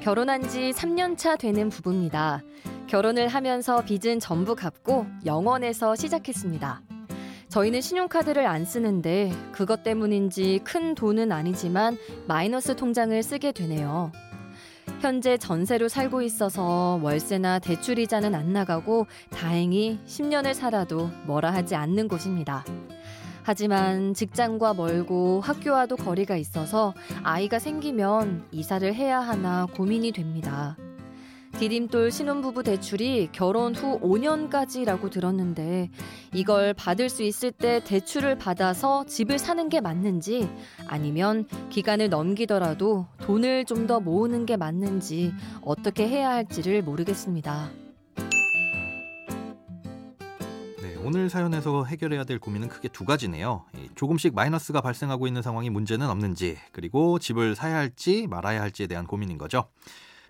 결혼한 지 3년 차 되는 부부입니다. 결혼을 하면서 빚은 전부 갚고 영원에서 시작했습니다. 저희는 신용카드를 안 쓰는데 그것 때문인지 큰 돈은 아니지만 마이너스 통장을 쓰게 되네요. 현재 전세로 살고 있어서 월세나 대출 이자는 안 나가고 다행히 10년을 살아도 뭐라 하지 않는 곳입니다. 하지만 직장과 멀고 학교와도 거리가 있어서 아이가 생기면 이사를 해야 하나 고민이 됩니다. 디딤돌 신혼부부 대출이 결혼 후 5년까지라고 들었는데 이걸 받을 수 있을 때 대출을 받아서 집을 사는 게 맞는지 아니면 기간을 넘기더라도 돈을 좀 더 모으는 게 맞는지 어떻게 해야 할지를 모르겠습니다. 오늘 사연에서 해결해야 될 고민은 크게 두 가지네요. 조금씩 마이너스가 발생하고 있는 상황이 문제는 없는지, 그리고 집을 사야 할지 말아야 할지에 대한 고민인 거죠.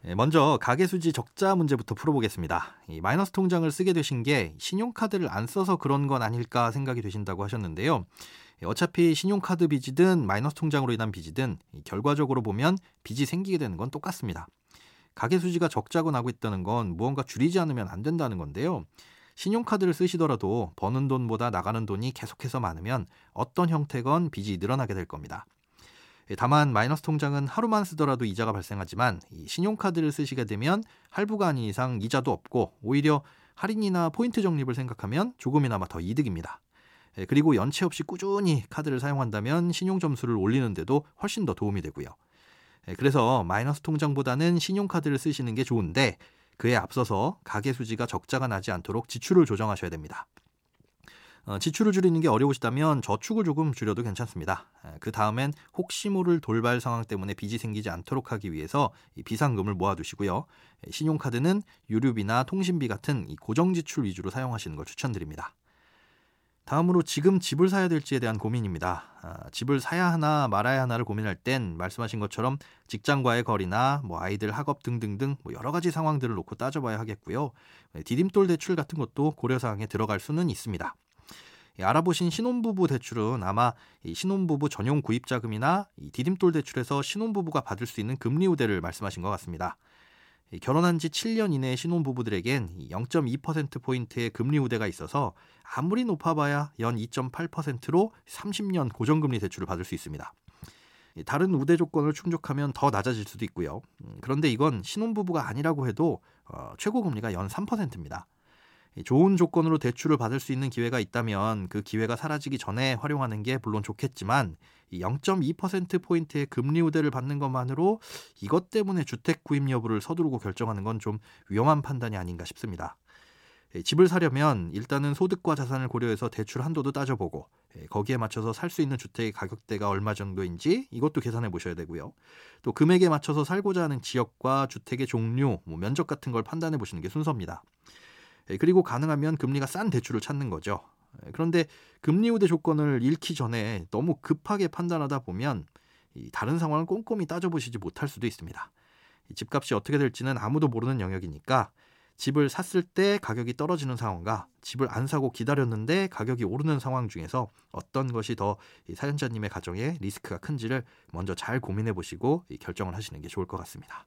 예, 먼저 가계수지 적자 문제부터 풀어보겠습니다. 이 마이너스 통장을 쓰게 되신 게 신용카드를 안 써서 그런 건 아닐까 생각이 되신다고 하셨는데요. 예, 어차피 신용카드 빚이든 마이너스 통장으로 인한 빚이든 결과적으로 보면 빚이 생기게 되는 건 똑같습니다. 가계수지가 적자고 나고 있다는 건 무언가 줄이지 않으면 안 된다는 건데요. 신용카드를 쓰시더라도 버는 돈보다 나가는 돈이 계속해서 많으면 어떤 형태건 빚이 늘어나게 될 겁니다. 예, 다만 마이너스 통장은 하루만 쓰더라도 이자가 발생하지만 신용카드를 쓰시게 되면 할부가 아닌 이상 이자도 없고 오히려 할인이나 포인트 적립을 생각하면 조금이나마 더 이득입니다. 예, 그리고 연체 없이 꾸준히 카드를 사용한다면 신용 점수를 올리는데도 훨씬 더 도움이 되고요. 예, 그래서 마이너스 통장보다는 신용카드를 쓰시는 게 좋은데 그에 앞서서 가계 수지가 적자가 나지 않도록 지출을 조정하셔야 됩니다. 어, 지출을 줄이는 게 어려우시다면 저축을 조금 줄여도 괜찮습니다. 그 다음엔 혹시 모를 돌발 상황 때문에 빚이 생기지 않도록 하기 위해서 비상금을 모아두시고요. 신용카드는 유류비나 통신비 같은 고정 지출 위주로 사용하시는 걸 추천드립니다. 다음으로 지금 집을 사야 될지에 대한 고민입니다. 아, 집을 사야 하나 말아야 하나를 고민할 땐 말씀하신 것처럼 직장과의 거리나 뭐 아이들 학업 등등등 뭐 여러 가지 상황들을 놓고 따져봐야 하겠고요. 디딤돌 대출 같은 것도 고려 사항에 들어갈 수는 있습니다. 알아보신 신혼부부 대출은 아마 신혼부부 전용 구입자금이나 디딤돌 대출에서 신혼부부가 받을 수 있는 금리 우대를 말씀하신 것 같습니다. 결혼한 지 7년 이내의 신혼부부들에겐 0.2%포인트의 금리 우대가 있어서 아무리 높아봐야 연 2.8%로 30년 고정금리 대출을 받을 수 있습니다. 다른 우대 조건을 충족하면 더 낮아질 수도 있고요. 음, 그런데 이건 신혼부부가 아니라고 해도 어, 최고 금리가 연 3%입니다. 좋은 조건으로 대출을 받을 수 있는 기회가 있다면 그 기회가 사라지기 전에 활용하는 게 물론 좋겠지만 0.2%포인트의 금리 우대를 받는 것만으로 이것 때문에 주택 구입 여부를 서두르고 결정하는 건 좀 위험한 판단이 아닌가 싶습니다. 집을 사려면 일단은 소득과 자산을 고려해서 대출 한도도 따져보고 거기에 맞춰서 살 수 있는 주택의 가격대가 얼마 정도인지 이것도 계산해 보셔야 되고요. 또 금액에 맞춰서 살고자 하는 지역과 주택의 종류, 뭐 면적 같은 걸 판단해 보시는 게 순서입니다. 예, 그리고 가능하면 금리가 싼 대출을 찾는 거죠. 예, 그런데 금리 우대 조건을 잃기 전에 너무 급하게 판단하다 보면 다른 상황을 꼼꼼히 따져보시지 못할 수도 있습니다. 집값이 어떻게 될지는 아무도 모르는 영역이니까 집을 샀을 때 가격이 떨어지는 상황과 집을 안 사고 기다렸는데 가격이 오르는 상황 중에서 어떤 것이 더 사연자님의 가정에 리스크가 큰지를 먼저 잘 고민해 보시고 결정을 하시는 게 좋을 것 같습니다.